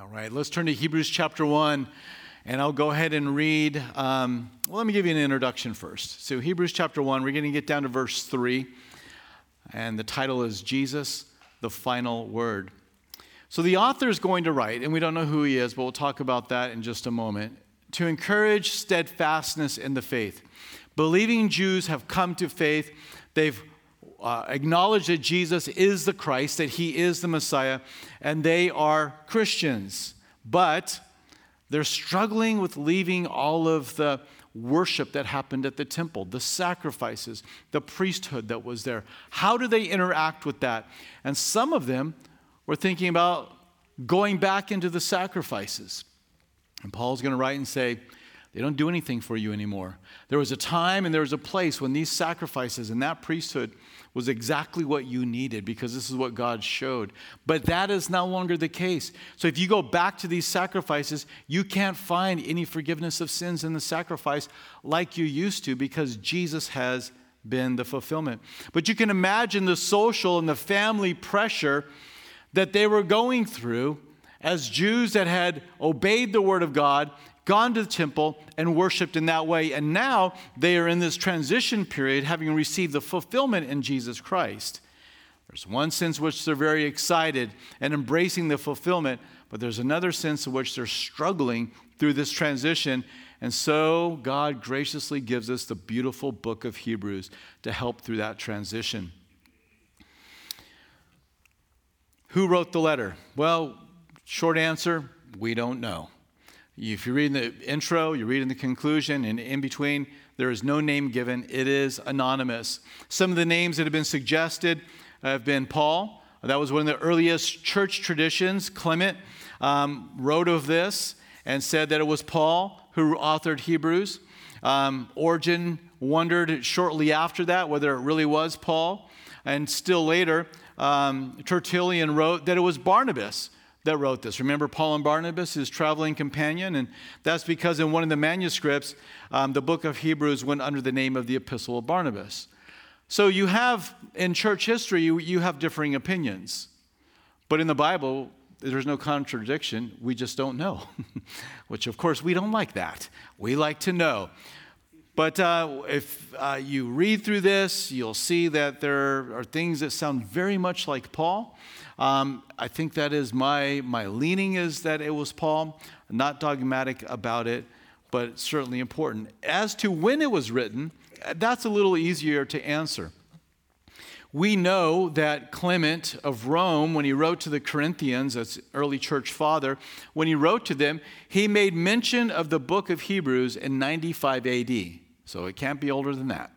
All right, let's turn to Hebrews chapter 1, and I'll go ahead and read. Um, well, let me give you an introduction first. So, Hebrews chapter 1, we're going to get down to verse 3, and the title is Jesus, the Final Word. So, the author is going to write, and we don't know who he is, but we'll talk about that in just a moment, to encourage steadfastness in the faith. Believing Jews have come to faith, they've uh, acknowledge that Jesus is the Christ, that he is the Messiah, and they are Christians. But they're struggling with leaving all of the worship that happened at the temple, the sacrifices, the priesthood that was there. How do they interact with that? And some of them were thinking about going back into the sacrifices. And Paul's going to write and say, they don't do anything for you anymore. There was a time and there was a place when these sacrifices and that priesthood was exactly what you needed because this is what God showed. But that is no longer the case. So if you go back to these sacrifices, you can't find any forgiveness of sins in the sacrifice like you used to because Jesus has been the fulfillment. But you can imagine the social and the family pressure that they were going through as Jews that had obeyed the word of God gone to the temple and worshiped in that way. And now they are in this transition period, having received the fulfillment in Jesus Christ. There's one sense in which they're very excited and embracing the fulfillment, but there's another sense in which they're struggling through this transition. And so God graciously gives us the beautiful book of Hebrews to help through that transition. Who wrote the letter? Well, short answer we don't know. If you read the intro, you read in the conclusion, and in between, there is no name given. It is anonymous. Some of the names that have been suggested have been Paul. That was one of the earliest church traditions. Clement um, wrote of this and said that it was Paul who authored Hebrews. Um, Origen wondered shortly after that whether it really was Paul. And still later, um, Tertullian wrote that it was Barnabas that wrote this. Remember Paul and Barnabas, his traveling companion? And that's because in one of the manuscripts, um, the book of Hebrews went under the name of the Epistle of Barnabas. So you have, in church history, you, you have differing opinions. But in the Bible, there's no contradiction. We just don't know, which of course we don't like that. We like to know. But uh, if uh, you read through this, you'll see that there are things that sound very much like Paul. Um, I think that is my, my leaning is that it was Paul, not dogmatic about it, but certainly important. As to when it was written, that's a little easier to answer. We know that Clement of Rome, when he wrote to the Corinthians, as early church father, when he wrote to them, he made mention of the book of Hebrews in 95 AD. So it can't be older than that.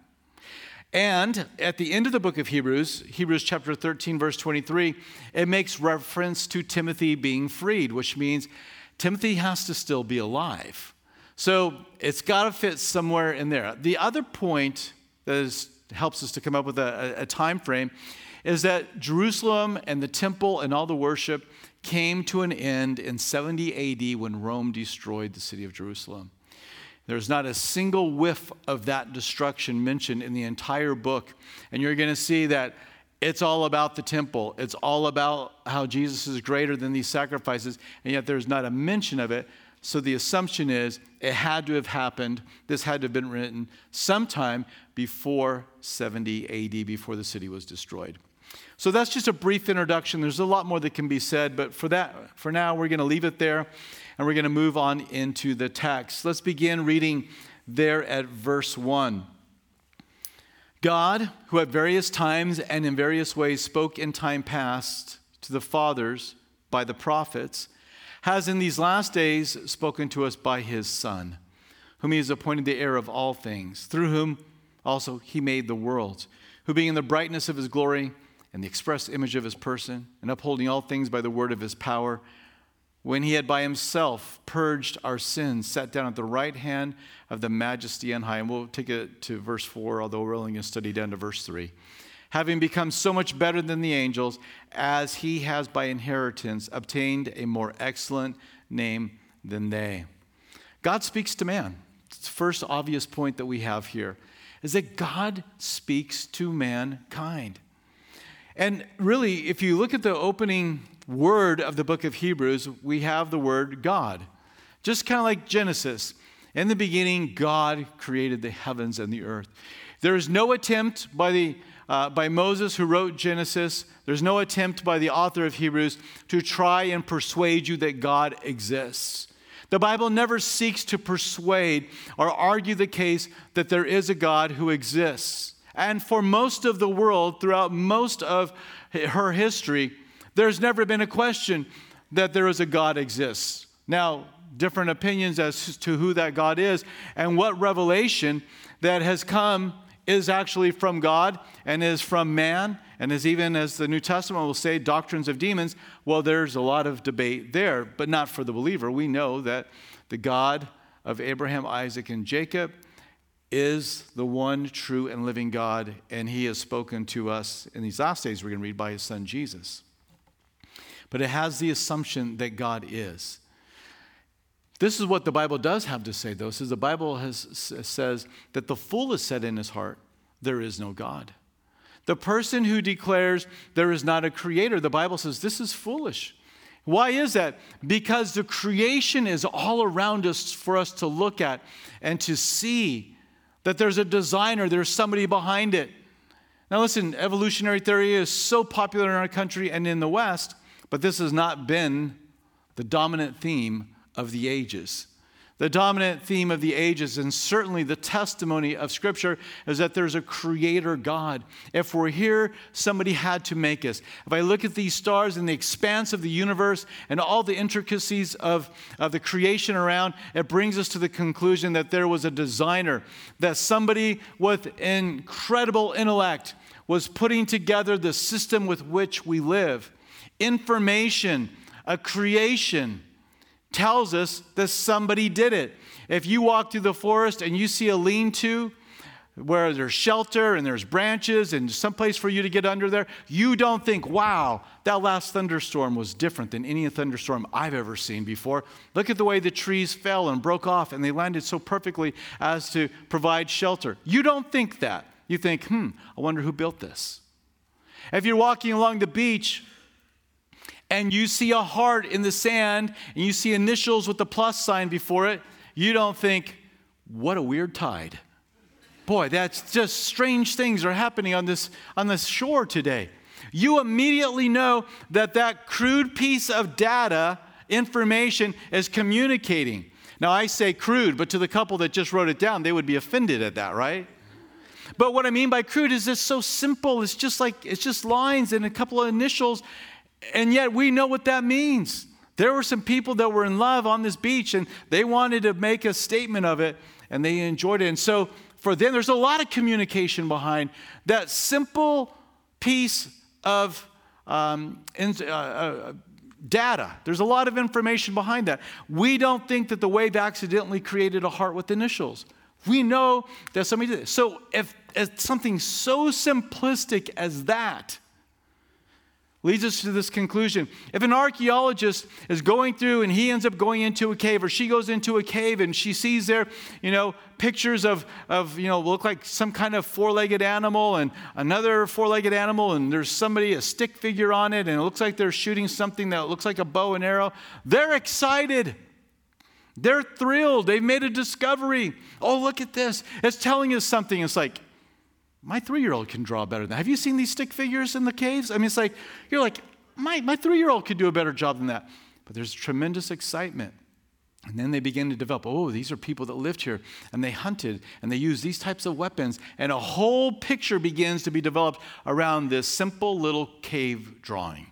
And at the end of the book of Hebrews, Hebrews chapter 13, verse 23, it makes reference to Timothy being freed, which means Timothy has to still be alive. So it's got to fit somewhere in there. The other point that is, helps us to come up with a, a time frame is that Jerusalem and the temple and all the worship came to an end in 70 AD when Rome destroyed the city of Jerusalem. There's not a single whiff of that destruction mentioned in the entire book. And you're going to see that it's all about the temple. It's all about how Jesus is greater than these sacrifices, and yet there's not a mention of it. So the assumption is it had to have happened, this had to have been written sometime before 70 AD, before the city was destroyed. So that's just a brief introduction. There's a lot more that can be said, but for that for now we're going to leave it there and we're going to move on into the text. Let's begin reading there at verse 1. God, who at various times and in various ways spoke in time past to the fathers by the prophets, has in these last days spoken to us by his Son, whom he has appointed the heir of all things, through whom also he made the worlds, who being in the brightness of his glory and the express image of his person, and upholding all things by the word of his power, when he had by himself purged our sins, sat down at the right hand of the majesty on high. And we'll take it to verse 4, although we're only going to study down to verse 3. Having become so much better than the angels, as he has by inheritance obtained a more excellent name than they. God speaks to man. It's the first obvious point that we have here is that God speaks to mankind. And really, if you look at the opening word of the book of Hebrews, we have the word God. Just kind of like Genesis. In the beginning, God created the heavens and the earth. There is no attempt by, the, uh, by Moses, who wrote Genesis, there's no attempt by the author of Hebrews to try and persuade you that God exists. The Bible never seeks to persuade or argue the case that there is a God who exists. And for most of the world, throughout most of her history, there's never been a question that there is a God exists. Now, different opinions as to who that God is and what revelation that has come is actually from God and is from man, and is even, as the New Testament will say, doctrines of demons. Well, there's a lot of debate there, but not for the believer. We know that the God of Abraham, Isaac, and Jacob is the one true and living God, and he has spoken to us in these last days, we're going to read by his son Jesus. But it has the assumption that God is. This is what the Bible does have to say, though. Says the Bible has, says that the fool has said in his heart, There is no God. The person who declares there is not a creator, the Bible says this is foolish. Why is that? Because the creation is all around us for us to look at and to see that there's a designer, there's somebody behind it. Now, listen, evolutionary theory is so popular in our country and in the West, but this has not been the dominant theme of the ages. The dominant theme of the ages, and certainly the testimony of Scripture, is that there's a creator God. If we're here, somebody had to make us. If I look at these stars and the expanse of the universe and all the intricacies of, of the creation around, it brings us to the conclusion that there was a designer, that somebody with incredible intellect was putting together the system with which we live. Information, a creation tells us that somebody did it. If you walk through the forest and you see a lean to where there's shelter and there's branches and some place for you to get under there, you don't think, wow, that last thunderstorm was different than any thunderstorm I've ever seen before. Look at the way the trees fell and broke off and they landed so perfectly as to provide shelter. You don't think that. You think, hmm, I wonder who built this. If you're walking along the beach and you see a heart in the sand and you see initials with the plus sign before it, you don't think, what a weird tide. Boy, that's just strange things are happening on this, on this shore today. You immediately know that that crude piece of data, information, is communicating. Now, I say crude, but to the couple that just wrote it down, they would be offended at that, right? But what I mean by crude is it's so simple. It's just like, it's just lines and a couple of initials, and yet we know what that means. There were some people that were in love on this beach and they wanted to make a statement of it and they enjoyed it. And so for them, there's a lot of communication behind that simple piece of um, uh, uh, data. There's a lot of information behind that. We don't think that the wave accidentally created a heart with initials. We know that somebody did it. So if, if something so simplistic as that, leads us to this conclusion. If an archaeologist is going through and he ends up going into a cave, or she goes into a cave and she sees there, you know, pictures of, of you know, look like some kind of four legged animal and another four legged animal, and there's somebody, a stick figure on it, and it looks like they're shooting something that looks like a bow and arrow, they're excited. They're thrilled. They've made a discovery. Oh, look at this. It's telling us something. It's like, my three year old can draw better than that. Have you seen these stick figures in the caves? I mean, it's like, you're like, my, my three year old could do a better job than that. But there's tremendous excitement. And then they begin to develop oh, these are people that lived here and they hunted and they used these types of weapons. And a whole picture begins to be developed around this simple little cave drawing.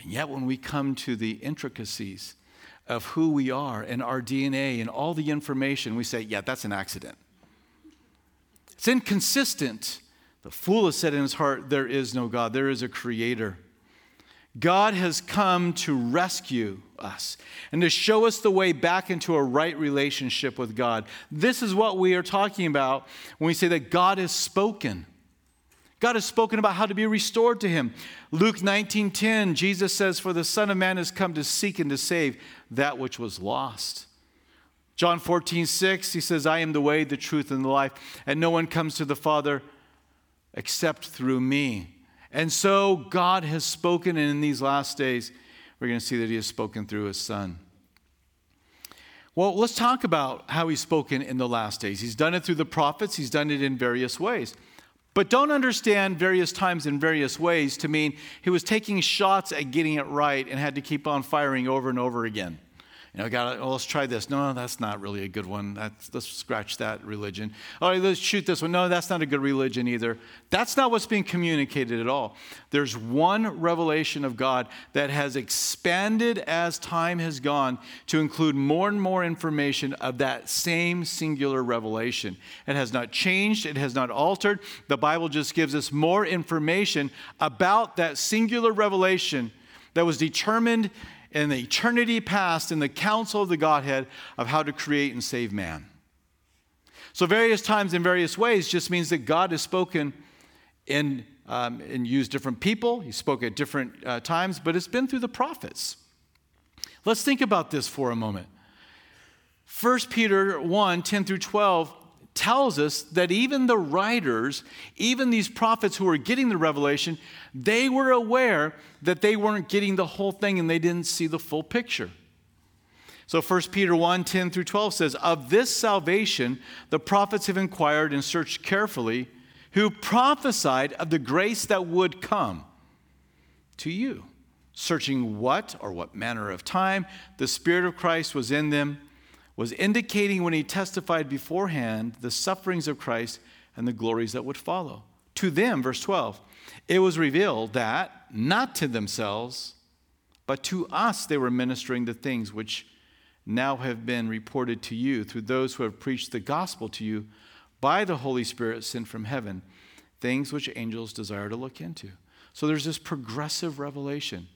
And yet, when we come to the intricacies of who we are and our DNA and all the information, we say, yeah, that's an accident. It's inconsistent. The fool has said in his heart, There is no God, there is a creator. God has come to rescue us and to show us the way back into a right relationship with God. This is what we are talking about when we say that God has spoken. God has spoken about how to be restored to him. Luke 19:10, Jesus says, "For the Son of Man has come to seek and to save that which was lost." John 14, 6, he says, I am the way, the truth, and the life, and no one comes to the Father except through me. And so God has spoken, and in these last days, we're going to see that He has spoken through His Son. Well, let's talk about how He's spoken in the last days. He's done it through the prophets, He's done it in various ways. But don't understand various times in various ways to mean He was taking shots at getting it right and had to keep on firing over and over again. You know, got oh, let's try this. No, that's not really a good one. That's, let's scratch that religion. All right, let's shoot this one. No, that's not a good religion either. That's not what's being communicated at all. There's one revelation of God that has expanded as time has gone to include more and more information of that same singular revelation. It has not changed, it has not altered. The Bible just gives us more information about that singular revelation that was determined in the eternity past in the counsel of the Godhead of how to create and save man. So, various times in various ways just means that God has spoken in, um, and used different people. He spoke at different uh, times, but it's been through the prophets. Let's think about this for a moment. 1 Peter 1 10 through 12 tells us that even the writers, even these prophets who were getting the revelation, they were aware that they weren't getting the whole thing and they didn't see the full picture. So 1 Peter 1 10 through 12 says, Of this salvation the prophets have inquired and searched carefully, who prophesied of the grace that would come to you, searching what or what manner of time the Spirit of Christ was in them was indicating when he testified beforehand the sufferings of Christ and the glories that would follow. To them, verse 12, it was revealed that not to themselves, but to us they were ministering the things which now have been reported to you through those who have preached the gospel to you by the Holy Spirit sent from heaven, things which angels desire to look into. So there's this progressive revelation.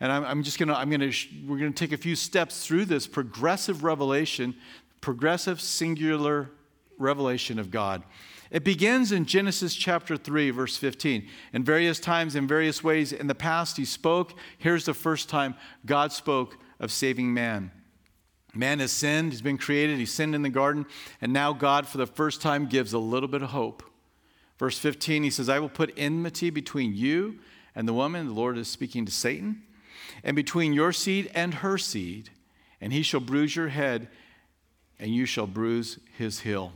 And I'm, I'm just going to, I'm going to, we're going to take a few steps through this progressive revelation, progressive singular revelation of God. It begins in Genesis chapter 3, verse 15. In various times, in various ways, in the past, he spoke. Here's the first time God spoke of saving man. Man has sinned, he's been created, he sinned in the garden, and now God, for the first time, gives a little bit of hope. Verse 15, he says, I will put enmity between you and the woman. The Lord is speaking to Satan and between your seed and her seed, and he shall bruise your head, and you shall bruise his heel.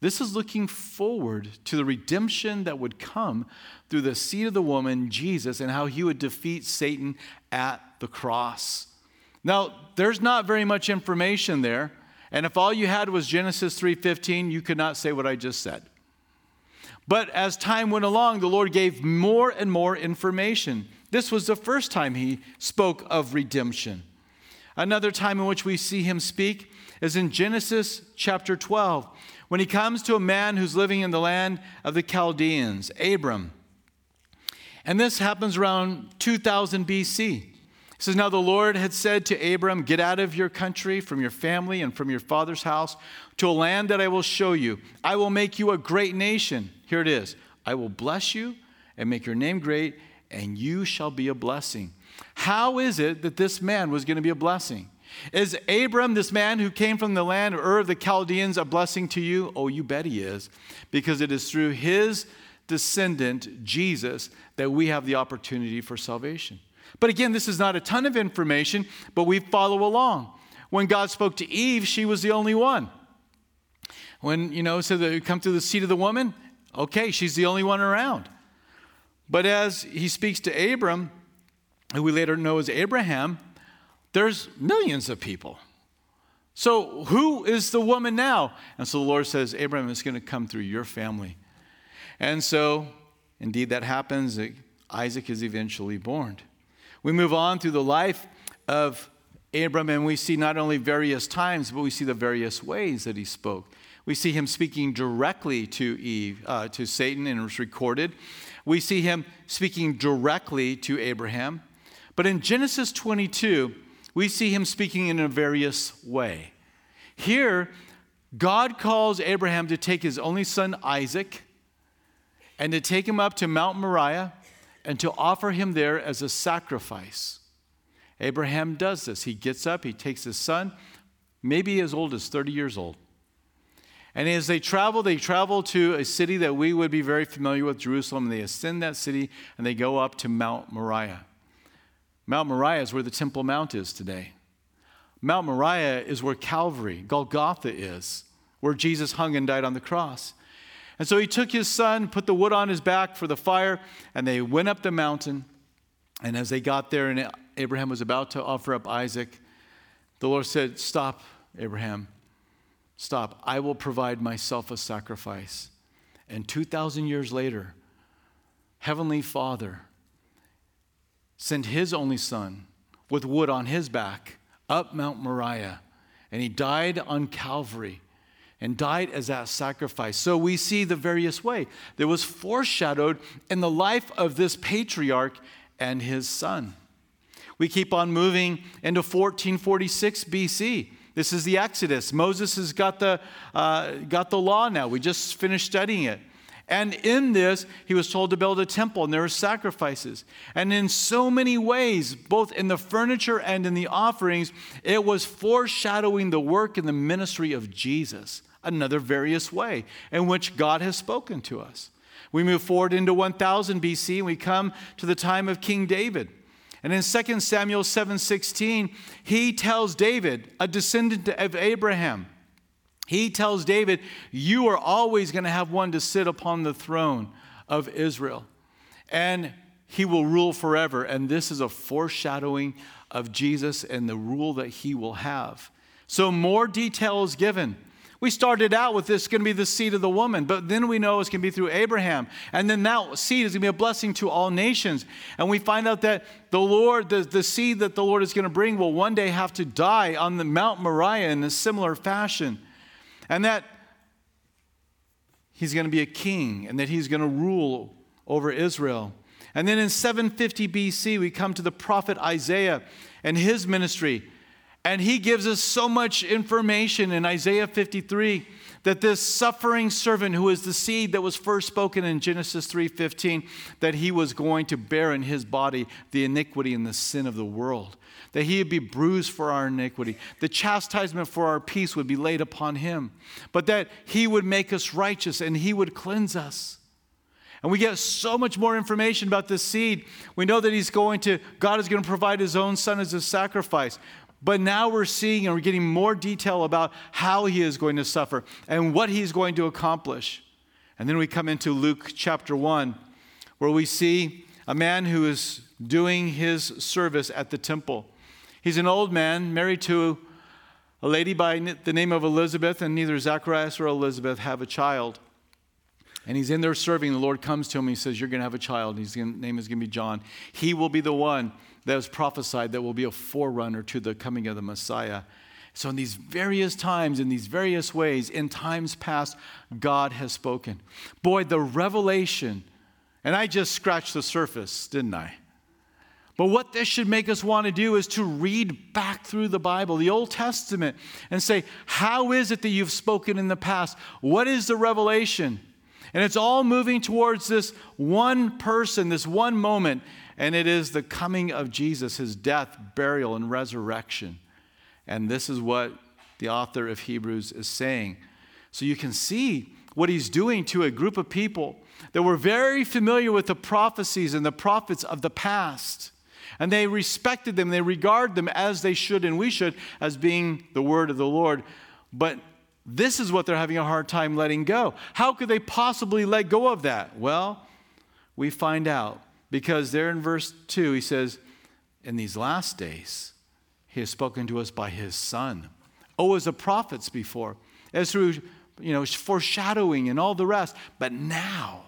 This is looking forward to the redemption that would come through the seed of the woman, Jesus, and how he would defeat Satan at the cross. Now, there's not very much information there, and if all you had was Genesis 3:15, you could not say what I just said. But as time went along, the Lord gave more and more information. This was the first time he spoke of redemption. Another time in which we see him speak is in Genesis chapter 12, when he comes to a man who's living in the land of the Chaldeans, Abram. And this happens around 2000 BC. He says, Now the Lord had said to Abram, Get out of your country, from your family, and from your father's house, to a land that I will show you. I will make you a great nation. Here it is I will bless you and make your name great and you shall be a blessing. How is it that this man was going to be a blessing? Is Abram, this man who came from the land of Ur of the Chaldeans, a blessing to you? Oh, you bet he is, because it is through his descendant, Jesus, that we have the opportunity for salvation. But again, this is not a ton of information, but we follow along. When God spoke to Eve, she was the only one. When, you know, so you come through the seed of the woman, okay, she's the only one around. But as he speaks to Abram, who we later know as Abraham, there's millions of people. So who is the woman now? And so the Lord says, Abraham is going to come through your family. And so, indeed, that happens. Isaac is eventually born. We move on through the life of Abram, and we see not only various times, but we see the various ways that he spoke. We see him speaking directly to Eve, uh, to Satan, and it was recorded. We see him speaking directly to Abraham. But in Genesis 22, we see him speaking in a various way. Here, God calls Abraham to take his only son Isaac and to take him up to Mount Moriah and to offer him there as a sacrifice. Abraham does this. He gets up, he takes his son, maybe as old as 30 years old, And as they travel, they travel to a city that we would be very familiar with, Jerusalem. And they ascend that city and they go up to Mount Moriah. Mount Moriah is where the Temple Mount is today. Mount Moriah is where Calvary, Golgotha is, where Jesus hung and died on the cross. And so he took his son, put the wood on his back for the fire, and they went up the mountain. And as they got there, and Abraham was about to offer up Isaac, the Lord said, Stop, Abraham. Stop. I will provide myself a sacrifice. And 2,000 years later, Heavenly Father sent his only son with wood on his back up Mount Moriah. And he died on Calvary and died as that sacrifice. So we see the various way that was foreshadowed in the life of this patriarch and his son. We keep on moving into 1446 BC. This is the Exodus. Moses has got the, uh, got the law now. We just finished studying it. And in this, he was told to build a temple, and there were sacrifices. And in so many ways, both in the furniture and in the offerings, it was foreshadowing the work and the ministry of Jesus, another various way in which God has spoken to us. We move forward into 1000 BC, and we come to the time of King David. And in 2 Samuel 7:16, he tells David, a descendant of Abraham, he tells David, You are always going to have one to sit upon the throne of Israel, and he will rule forever. And this is a foreshadowing of Jesus and the rule that he will have. So, more detail is given. We started out with this going to be the seed of the woman, but then we know it's going to be through Abraham. And then that seed is going to be a blessing to all nations. And we find out that the Lord, the, the seed that the Lord is going to bring, will one day have to die on the Mount Moriah in a similar fashion. And that he's going to be a king and that he's going to rule over Israel. And then in 750 BC, we come to the prophet Isaiah and his ministry. And he gives us so much information in Isaiah 53 that this suffering servant who is the seed that was first spoken in Genesis 3:15 that he was going to bear in his body the iniquity and the sin of the world that he would be bruised for our iniquity the chastisement for our peace would be laid upon him but that he would make us righteous and he would cleanse us and we get so much more information about this seed. We know that he's going to, God is going to provide his own son as a sacrifice. But now we're seeing and we're getting more detail about how he is going to suffer and what he's going to accomplish. And then we come into Luke chapter 1, where we see a man who is doing his service at the temple. He's an old man married to a lady by the name of Elizabeth, and neither Zacharias or Elizabeth have a child. And he's in there serving. The Lord comes to him. And he says, You're going to have a child. His name is going to be John. He will be the one that was prophesied that will be a forerunner to the coming of the Messiah. So, in these various times, in these various ways, in times past, God has spoken. Boy, the revelation, and I just scratched the surface, didn't I? But what this should make us want to do is to read back through the Bible, the Old Testament, and say, How is it that you've spoken in the past? What is the revelation? And it's all moving towards this one person, this one moment and it is the coming of Jesus, his death, burial, and resurrection. And this is what the author of Hebrews is saying. So you can see what he's doing to a group of people that were very familiar with the prophecies and the prophets of the past. And they respected them, they regard them as they should and we should, as being the word of the Lord. But this is what they're having a hard time letting go. How could they possibly let go of that? Well, we find out because there in verse 2, he says, In these last days, he has spoken to us by his Son. Oh, as the prophets before, as through you know, foreshadowing and all the rest. But now,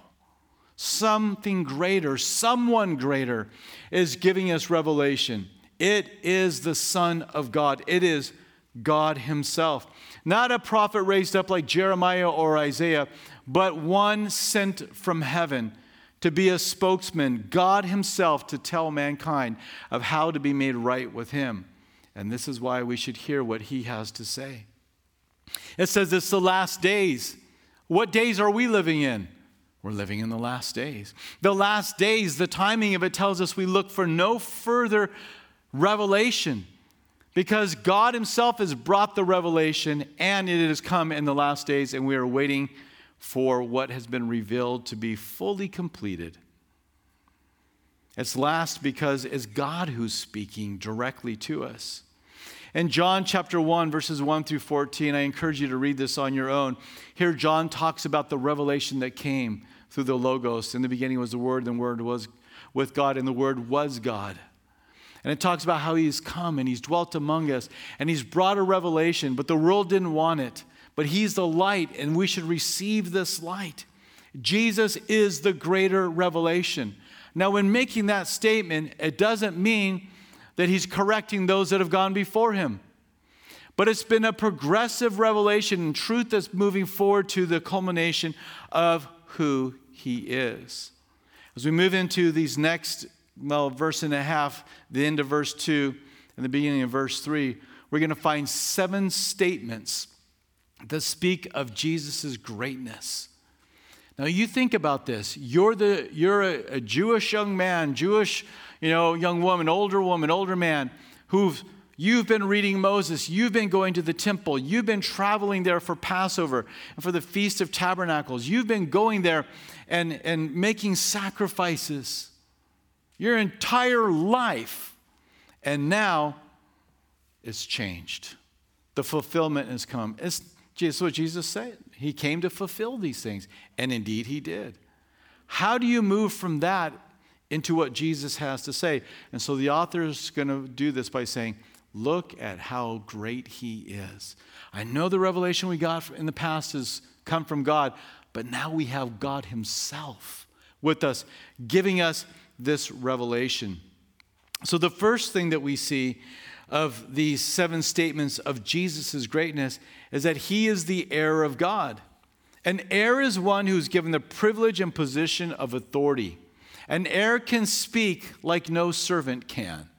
something greater, someone greater is giving us revelation. It is the Son of God. It is God Himself. Not a prophet raised up like Jeremiah or Isaiah, but one sent from heaven to be a spokesman, God Himself to tell mankind of how to be made right with Him. And this is why we should hear what He has to say. It says it's the last days. What days are we living in? We're living in the last days. The last days, the timing of it tells us we look for no further revelation Because God Himself has brought the revelation and it has come in the last days, and we are waiting for what has been revealed to be fully completed. It's last because it's God who's speaking directly to us. In John chapter 1, verses 1 through 14, I encourage you to read this on your own. Here, John talks about the revelation that came through the Logos. In the beginning was the Word, and the Word was with God, and the Word was God. And it talks about how he's come and he's dwelt among us and he's brought a revelation, but the world didn't want it. But he's the light, and we should receive this light. Jesus is the greater revelation. Now, when making that statement, it doesn't mean that he's correcting those that have gone before him. But it's been a progressive revelation and truth that's moving forward to the culmination of who he is. As we move into these next, well, verse and a half, the end of verse 2 and the beginning of verse 3, we're going to find seven statements that speak of Jesus' greatness. Now you think about this. You're the you're a, a, Jewish young man, Jewish, you know, young woman, older woman, older man, who've you've been reading Moses, you've been going to the temple, you've been traveling there for Passover and for the Feast of Tabernacles. You've been going there and, and making sacrifices your entire life. And now it's changed. The fulfillment has come. It's just what Jesus said. He came to fulfill these things, and indeed he did. How do you move from that into what Jesus has to say? And so the author is going to do this by saying, Look at how great he is. I know the revelation we got in the past has come from God, but now we have God himself with us, giving us this revelation. So, the first thing that we see of these seven statements of Jesus' greatness is that he is the heir of God. An heir is one who's given the privilege and position of authority. An heir can speak like no servant can.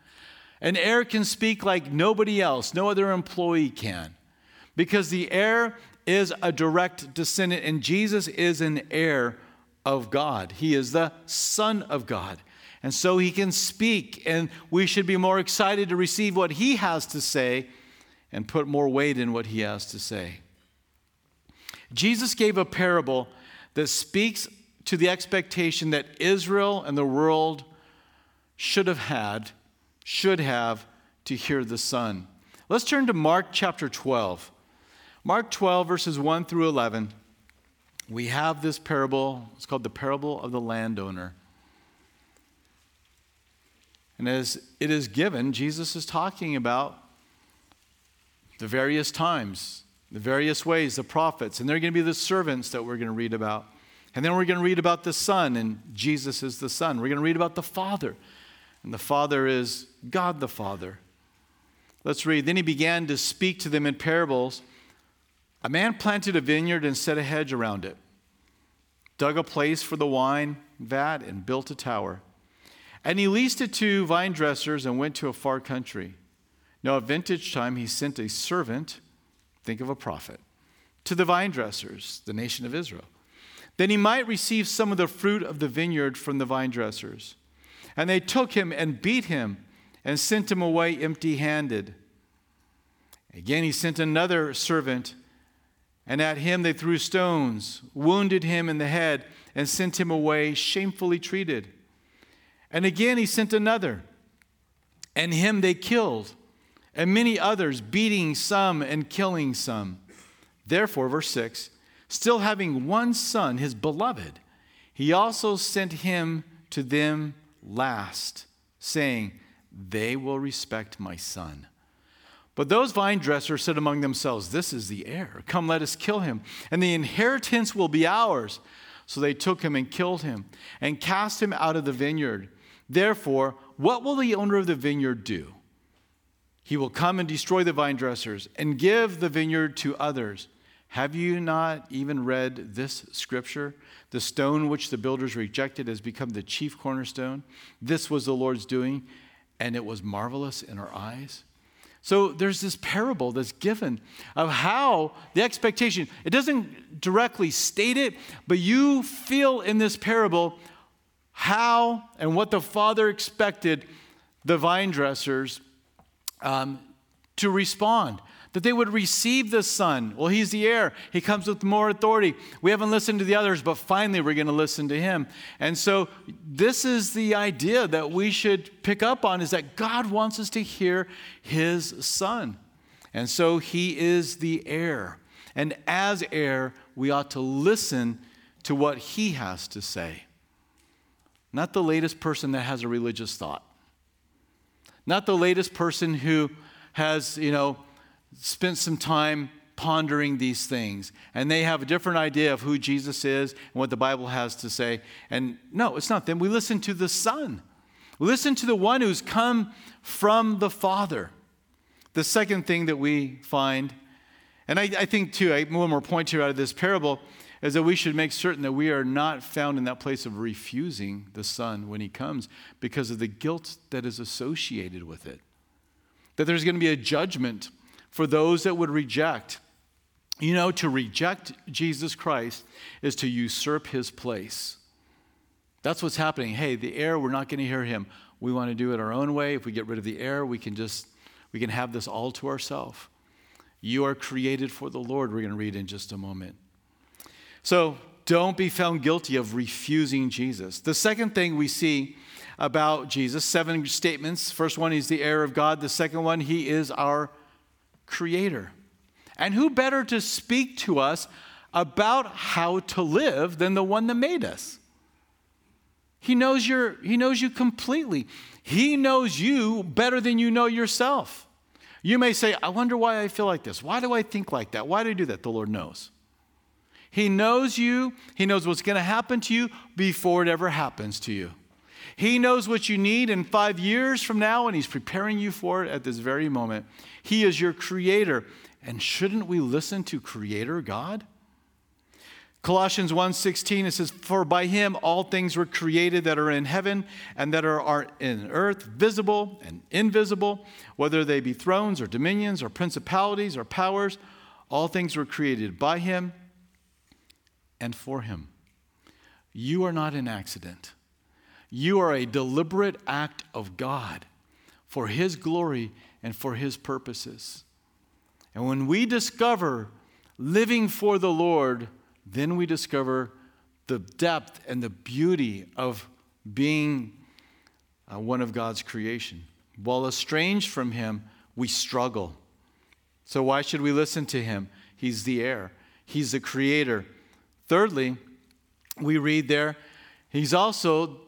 An heir can speak like nobody else, no other employee can. Because the heir is a direct descendant, and Jesus is an heir of God. He is the Son of God. And so he can speak, and we should be more excited to receive what he has to say and put more weight in what he has to say. Jesus gave a parable that speaks to the expectation that Israel and the world should have had, should have, to hear the Son. Let's turn to Mark chapter 12. Mark 12, verses 1 through 11. We have this parable, it's called the parable of the landowner. And as it is given, Jesus is talking about the various times, the various ways, the prophets, and they're going to be the servants that we're going to read about. And then we're going to read about the Son, and Jesus is the Son. We're going to read about the Father, and the Father is God the Father. Let's read. Then he began to speak to them in parables. A man planted a vineyard and set a hedge around it, dug a place for the wine vat, and built a tower. And he leased it to vine dressers and went to a far country. Now, at vintage time, he sent a servant, think of a prophet, to the vine dressers, the nation of Israel. Then he might receive some of the fruit of the vineyard from the vine dressers. And they took him and beat him and sent him away empty handed. Again, he sent another servant, and at him they threw stones, wounded him in the head, and sent him away shamefully treated. And again he sent another, and him they killed, and many others, beating some and killing some. Therefore, verse 6 still having one son, his beloved, he also sent him to them last, saying, They will respect my son. But those vine dressers said among themselves, This is the heir. Come, let us kill him, and the inheritance will be ours. So they took him and killed him, and cast him out of the vineyard. Therefore, what will the owner of the vineyard do? He will come and destroy the vine dressers and give the vineyard to others. Have you not even read this scripture? The stone which the builders rejected has become the chief cornerstone. This was the Lord's doing, and it was marvelous in our eyes. So there's this parable that's given of how the expectation, it doesn't directly state it, but you feel in this parable how and what the Father expected the vine dressers um, to respond, that they would receive the Son. Well, He's the heir, He comes with more authority. We haven't listened to the others, but finally we're going to listen to Him. And so, this is the idea that we should pick up on is that God wants us to hear His Son. And so, He is the heir. And as heir, we ought to listen to what He has to say. Not the latest person that has a religious thought. Not the latest person who has, you know, spent some time pondering these things and they have a different idea of who Jesus is and what the Bible has to say. And no, it's not them. We listen to the Son. We Listen to the one who's come from the Father. The second thing that we find, and I, I think too, I, one more point here out of this parable, is that we should make certain that we are not found in that place of refusing the Son when He comes because of the guilt that is associated with it. That there's going to be a judgment for those that would reject. You know, to reject Jesus Christ is to usurp His place. That's what's happening. Hey, the heir, we're not going to hear Him. We want to do it our own way. If we get rid of the heir, we can just we can have this all to ourselves. You are created for the Lord, we're going to read in just a moment. So don't be found guilty of refusing Jesus. The second thing we see about Jesus, seven statements. First one, he's the heir of God. The second one, he is our creator. And who better to speak to us about how to live than the one that made us? He knows, your, he knows you completely. He knows you better than you know yourself. You may say, I wonder why I feel like this. Why do I think like that? Why do I do that? The Lord knows. He knows you, He knows what's going to happen to you before it ever happens to you. He knows what you need in five years from now, and He's preparing you for it at this very moment. He is your creator. And shouldn't we listen to Creator God? Colossians 1:16 it says for by him all things were created that are in heaven and that are, are in earth visible and invisible whether they be thrones or dominions or principalities or powers all things were created by him and for Him. You are not an accident. You are a deliberate act of God for His glory and for His purposes. And when we discover living for the Lord, then we discover the depth and the beauty of being uh, one of God's creation. While estranged from Him, we struggle. So, why should we listen to Him? He's the heir, He's the creator, Thirdly, we read there, he's also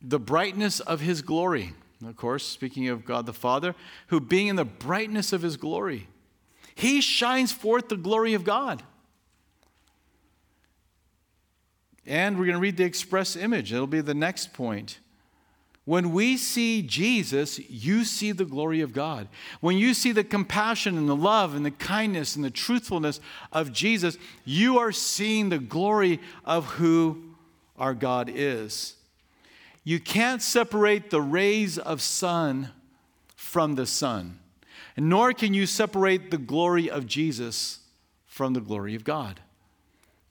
the brightness of his glory. Of course, speaking of God the Father, who being in the brightness of his glory, he shines forth the glory of God. And we're going to read the express image. It'll be the next point. When we see Jesus, you see the glory of God. When you see the compassion and the love and the kindness and the truthfulness of Jesus, you are seeing the glory of who our God is. You can't separate the rays of sun from the sun, nor can you separate the glory of Jesus from the glory of God.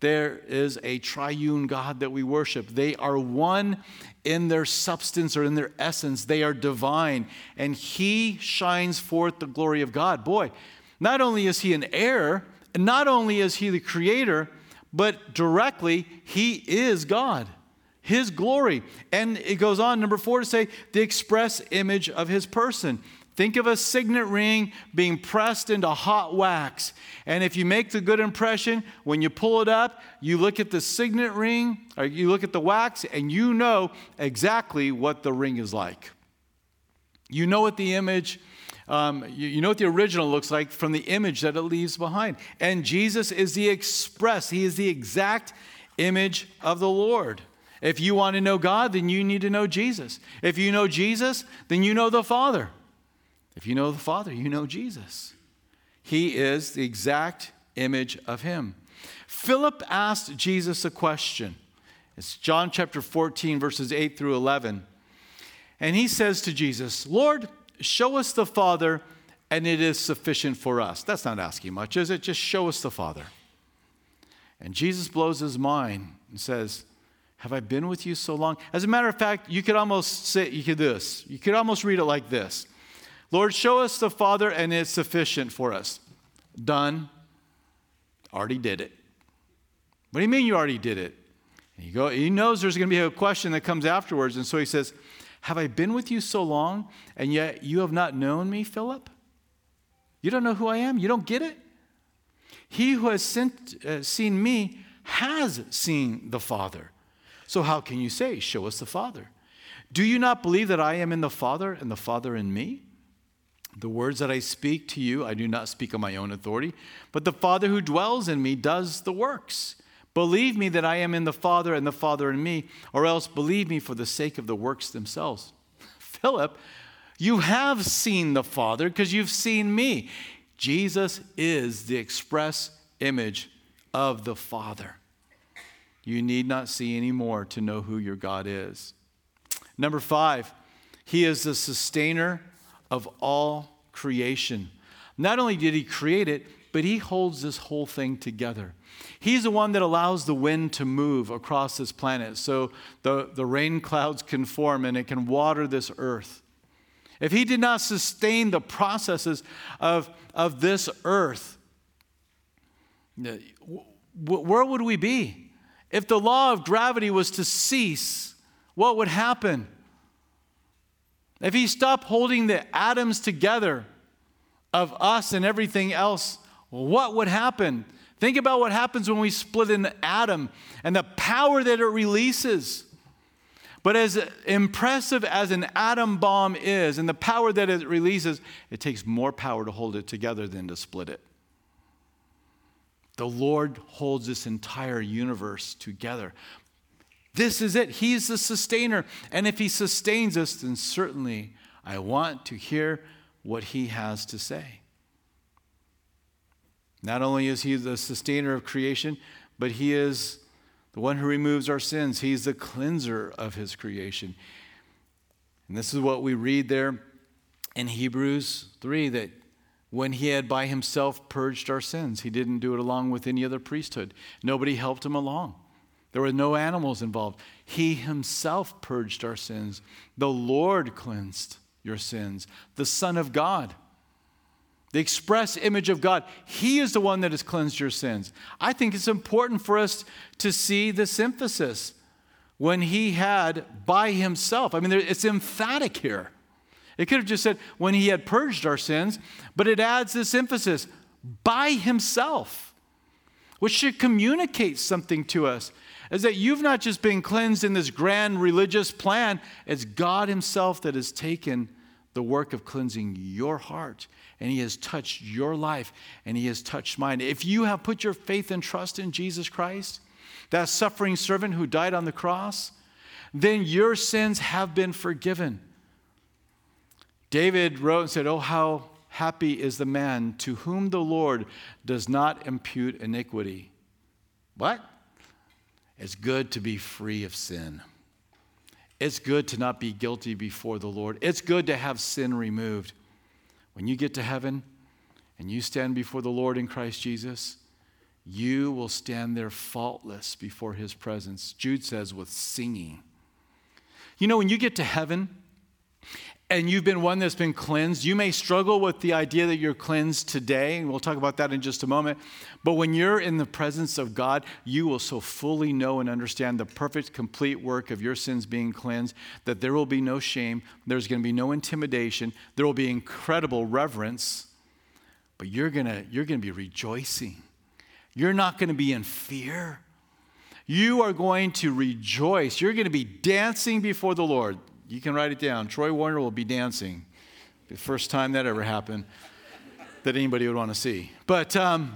There is a triune God that we worship. They are one in their substance or in their essence. They are divine, and He shines forth the glory of God. Boy, not only is He an heir, not only is He the creator, but directly, He is God. His glory. And it goes on, number four, to say the express image of His person. Think of a signet ring being pressed into hot wax. And if you make the good impression, when you pull it up, you look at the signet ring, or you look at the wax, and you know exactly what the ring is like. You know what the image, um, you, you know what the original looks like from the image that it leaves behind. And Jesus is the express, He is the exact image of the Lord. If you want to know God, then you need to know Jesus. If you know Jesus, then you know the Father. If you know the Father, you know Jesus. He is the exact image of Him. Philip asked Jesus a question. It's John chapter 14, verses 8 through 11. And he says to Jesus, Lord, show us the Father, and it is sufficient for us. That's not asking much, is it? Just show us the Father. And Jesus blows his mind and says, Have I been with you so long? As a matter of fact, you could almost say, you could this. You could almost read it like this Lord, show us the Father, and it's sufficient for us. Done. Already did it. What do you mean you already did it? He, go, he knows there's going to be a question that comes afterwards, and so he says, Have I been with you so long, and yet you have not known me, Philip? You don't know who I am? You don't get it? He who has sent, uh, seen me has seen the Father. So how can you say, Show us the Father? Do you not believe that I am in the Father and the Father in me? The words that I speak to you, I do not speak on my own authority, but the Father who dwells in me does the works. Believe me that I am in the Father and the Father in me, or else believe me for the sake of the works themselves. Philip, you have seen the Father because you've seen me. Jesus is the express image of the Father. You need not see any more to know who your God is. Number five, He is the sustainer of all creation. Not only did He create it, but He holds this whole thing together. He's the one that allows the wind to move across this planet so the, the rain clouds can form and it can water this earth. If He did not sustain the processes of, of this earth, where would we be? If the law of gravity was to cease, what would happen? If he stopped holding the atoms together of us and everything else, what would happen? Think about what happens when we split an atom and the power that it releases. But as impressive as an atom bomb is and the power that it releases, it takes more power to hold it together than to split it. The Lord holds this entire universe together. This is it. He's the sustainer. And if He sustains us, then certainly I want to hear what He has to say. Not only is He the sustainer of creation, but He is the one who removes our sins. He's the cleanser of His creation. And this is what we read there in Hebrews 3 that when he had by himself purged our sins, he didn't do it along with any other priesthood. Nobody helped him along. There were no animals involved. He himself purged our sins. The Lord cleansed your sins. The Son of God, the express image of God, He is the one that has cleansed your sins. I think it's important for us to see this emphasis when He had by Himself. I mean, it's emphatic here. It could have just said when He had purged our sins, but it adds this emphasis by Himself, which should communicate something to us is that you've not just been cleansed in this grand religious plan, it's God Himself that has taken the work of cleansing your heart and He has touched your life and He has touched mine. If you have put your faith and trust in Jesus Christ, that suffering servant who died on the cross, then your sins have been forgiven. David wrote and said, Oh, how happy is the man to whom the Lord does not impute iniquity. What? It's good to be free of sin. It's good to not be guilty before the Lord. It's good to have sin removed. When you get to heaven and you stand before the Lord in Christ Jesus, you will stand there faultless before his presence. Jude says, with singing. You know, when you get to heaven and you've been one that's been cleansed, you may struggle with the idea that you're cleansed today, and we'll talk about that in just a moment. But when you're in the presence of God, you will so fully know and understand the perfect, complete work of your sins being cleansed that there will be no shame, there's going to be no intimidation, there will be incredible reverence, but you're going to you're going to be rejoicing. You're not going to be in fear. You are going to rejoice. You're going to be dancing before the Lord. You can write it down. Troy Warner will be dancing. The first time that ever happened that anybody would want to see. But um,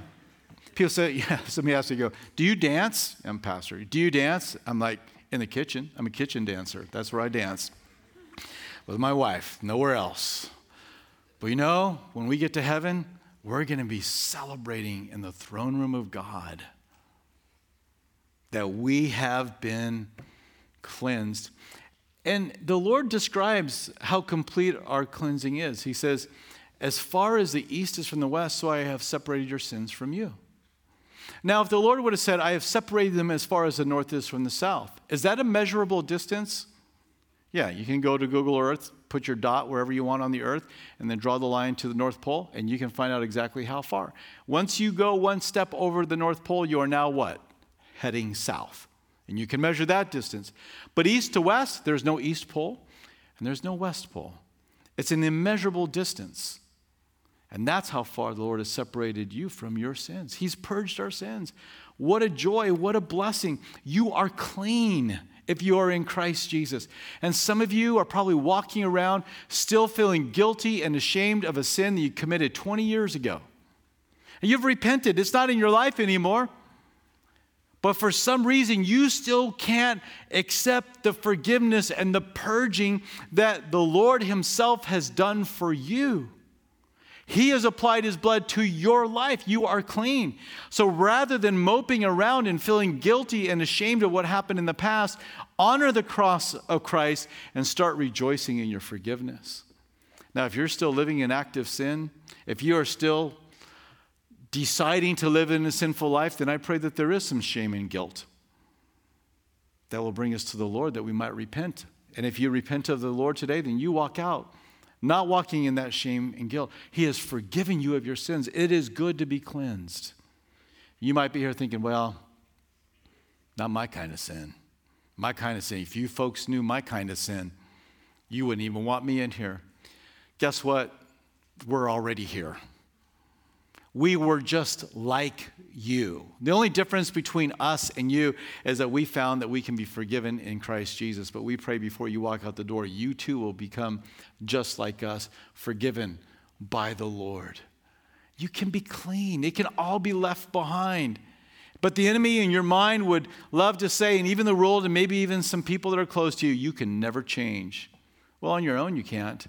people say, yeah, somebody asked me, go, do you dance? I'm pastor. Do you dance? I'm like, in the kitchen. I'm a kitchen dancer. That's where I dance with my wife, nowhere else. But you know, when we get to heaven, we're going to be celebrating in the throne room of God that we have been cleansed. And the Lord describes how complete our cleansing is. He says, As far as the east is from the west, so I have separated your sins from you. Now, if the Lord would have said, I have separated them as far as the north is from the south, is that a measurable distance? Yeah, you can go to Google Earth, put your dot wherever you want on the earth and then draw the line to the North Pole, and you can find out exactly how far. Once you go one step over the North Pole, you are now what? Heading south. And you can measure that distance. But east to west, there's no East Pole and there's no West Pole. It's an immeasurable distance. And that's how far the Lord has separated you from your sins. He's purged our sins. What a joy, what a blessing. You are clean if you are in Christ Jesus. And some of you are probably walking around still feeling guilty and ashamed of a sin that you committed 20 years ago. And you've repented, it's not in your life anymore. But for some reason, you still can't accept the forgiveness and the purging that the Lord Himself has done for you. He has applied his blood to your life. You are clean. So rather than moping around and feeling guilty and ashamed of what happened in the past, honor the cross of Christ and start rejoicing in your forgiveness. Now, if you're still living in active sin, if you are still deciding to live in a sinful life, then I pray that there is some shame and guilt that will bring us to the Lord that we might repent. And if you repent of the Lord today, then you walk out not walking in that shame and guilt. He has forgiven you of your sins. It is good to be cleansed. You might be here thinking, well, not my kind of sin. My kind of sin. If you folks knew my kind of sin, you wouldn't even want me in here. Guess what? We're already here we were just like you. The only difference between us and you is that we found that we can be forgiven in Christ Jesus. But we pray before you walk out the door, you too will become just like us, forgiven by the Lord. You can be clean, it can all be left behind. But the enemy in your mind would love to say, and even the world, and maybe even some people that are close to you, you can never change. Well, on your own, you can't,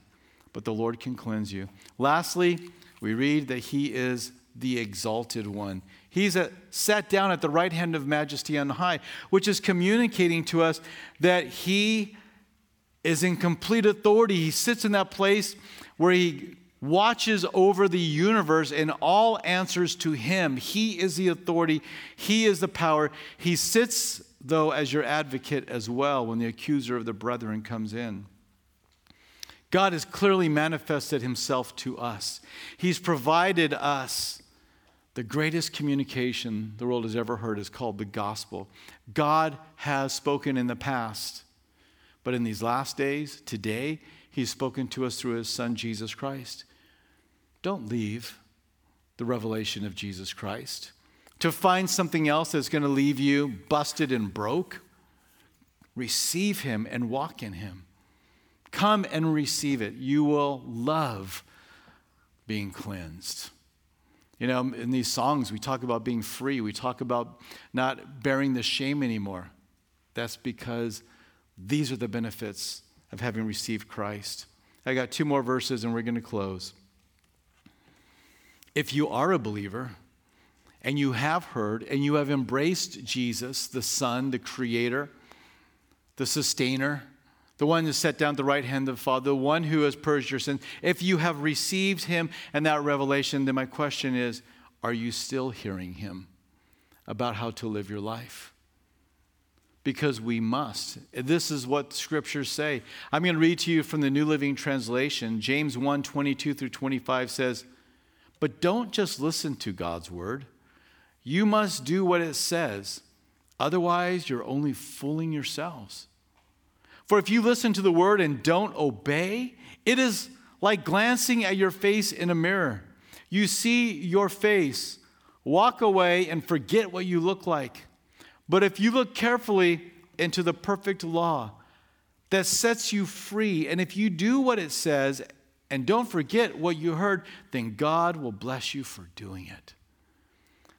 but the Lord can cleanse you. Lastly, we read that he is the exalted one. He's a, sat down at the right hand of majesty on high, which is communicating to us that he is in complete authority. He sits in that place where he watches over the universe and all answers to him. He is the authority, he is the power. He sits, though, as your advocate as well when the accuser of the brethren comes in. God has clearly manifested himself to us. He's provided us the greatest communication the world has ever heard is called the gospel. God has spoken in the past, but in these last days, today, he's spoken to us through his son Jesus Christ. Don't leave the revelation of Jesus Christ to find something else that's going to leave you busted and broke. Receive him and walk in him. Come and receive it. You will love being cleansed. You know, in these songs, we talk about being free. We talk about not bearing the shame anymore. That's because these are the benefits of having received Christ. I got two more verses and we're going to close. If you are a believer and you have heard and you have embraced Jesus, the Son, the Creator, the Sustainer, the one who sat down at the right hand of the Father, the one who has purged your sins. If you have received him and that revelation, then my question is are you still hearing him about how to live your life? Because we must. This is what scriptures say. I'm going to read to you from the New Living Translation. James 1 22 through 25 says, But don't just listen to God's word, you must do what it says. Otherwise, you're only fooling yourselves. For if you listen to the word and don't obey, it is like glancing at your face in a mirror. You see your face, walk away, and forget what you look like. But if you look carefully into the perfect law that sets you free, and if you do what it says and don't forget what you heard, then God will bless you for doing it.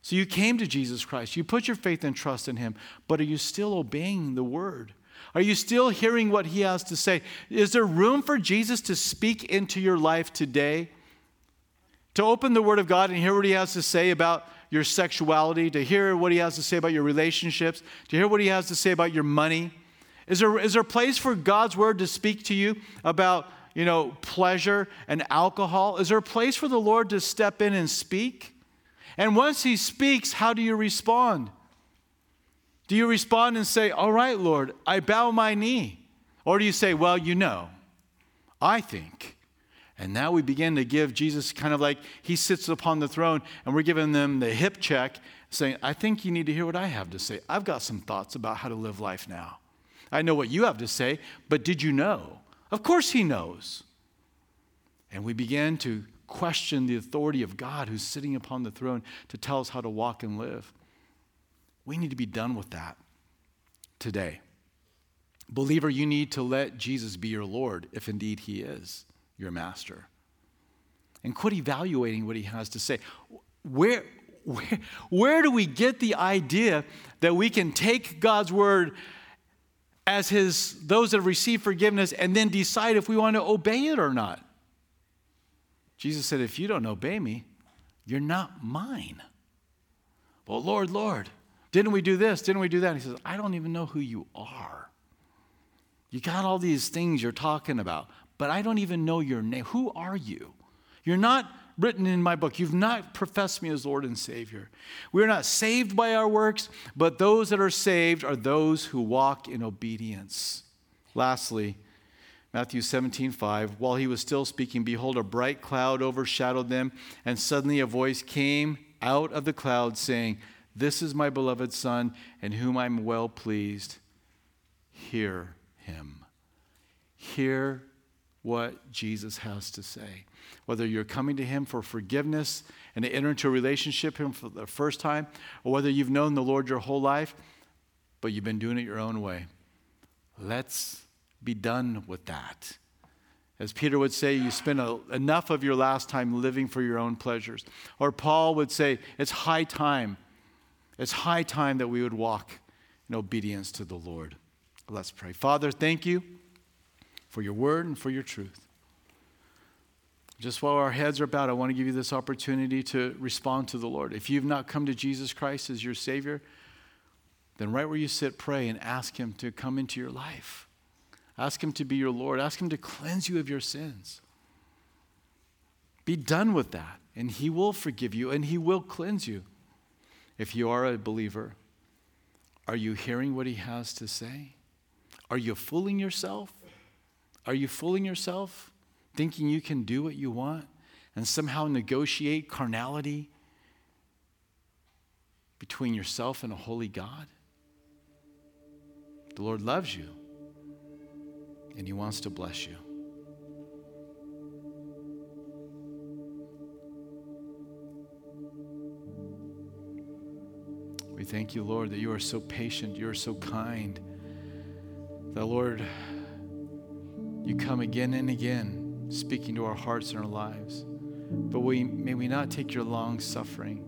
So you came to Jesus Christ, you put your faith and trust in Him, but are you still obeying the word? Are you still hearing what he has to say? Is there room for Jesus to speak into your life today? To open the Word of God and hear what he has to say about your sexuality, to hear what he has to say about your relationships, to hear what he has to say about your money? Is there, is there a place for God's Word to speak to you about, you know, pleasure and alcohol? Is there a place for the Lord to step in and speak? And once he speaks, how do you respond? Do you respond and say, All right, Lord, I bow my knee? Or do you say, Well, you know, I think. And now we begin to give Jesus kind of like he sits upon the throne and we're giving them the hip check, saying, I think you need to hear what I have to say. I've got some thoughts about how to live life now. I know what you have to say, but did you know? Of course he knows. And we begin to question the authority of God who's sitting upon the throne to tell us how to walk and live. We need to be done with that today. Believer, you need to let Jesus be your Lord if indeed he is your master. And quit evaluating what he has to say. Where, where, where do we get the idea that we can take God's word as his those that have received forgiveness and then decide if we want to obey it or not? Jesus said, If you don't obey me, you're not mine. Well, Lord, Lord, didn't we do this? Didn't we do that? And he says, I don't even know who you are. You got all these things you're talking about, but I don't even know your name. Who are you? You're not written in my book. You've not professed me as Lord and Savior. We're not saved by our works, but those that are saved are those who walk in obedience. Lastly, Matthew 17, 5, while he was still speaking, behold, a bright cloud overshadowed them, and suddenly a voice came out of the cloud saying, This is my beloved Son, in whom I'm well pleased. Hear him. Hear what Jesus has to say. Whether you're coming to him for forgiveness and to enter into a relationship with him for the first time, or whether you've known the Lord your whole life, but you've been doing it your own way. Let's be done with that. As Peter would say, you spend a, enough of your last time living for your own pleasures. Or Paul would say, it's high time. It's high time that we would walk in obedience to the Lord. Let's pray. Father, thank you for your word and for your truth. Just while our heads are bowed, I want to give you this opportunity to respond to the Lord. If you've not come to Jesus Christ as your Savior, then right where you sit, pray and ask Him to come into your life. Ask Him to be your Lord. Ask Him to cleanse you of your sins. Be done with that, and He will forgive you and He will cleanse you. If you are a believer, are you hearing what He has to say? Are you fooling yourself? Are you fooling yourself, thinking you can do what you want and somehow negotiate carnality between yourself and a holy God? The Lord loves you and He wants to bless you. Thank you, Lord, that you are so patient, you are so kind. That, Lord, you come again and again speaking to our hearts and our lives. But we, may we not take your long suffering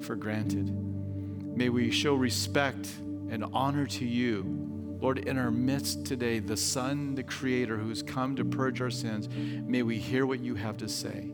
for granted. May we show respect and honor to you Lord, in our midst today, the Son, the Creator, who's come to purge our sins, may we hear what you have to say.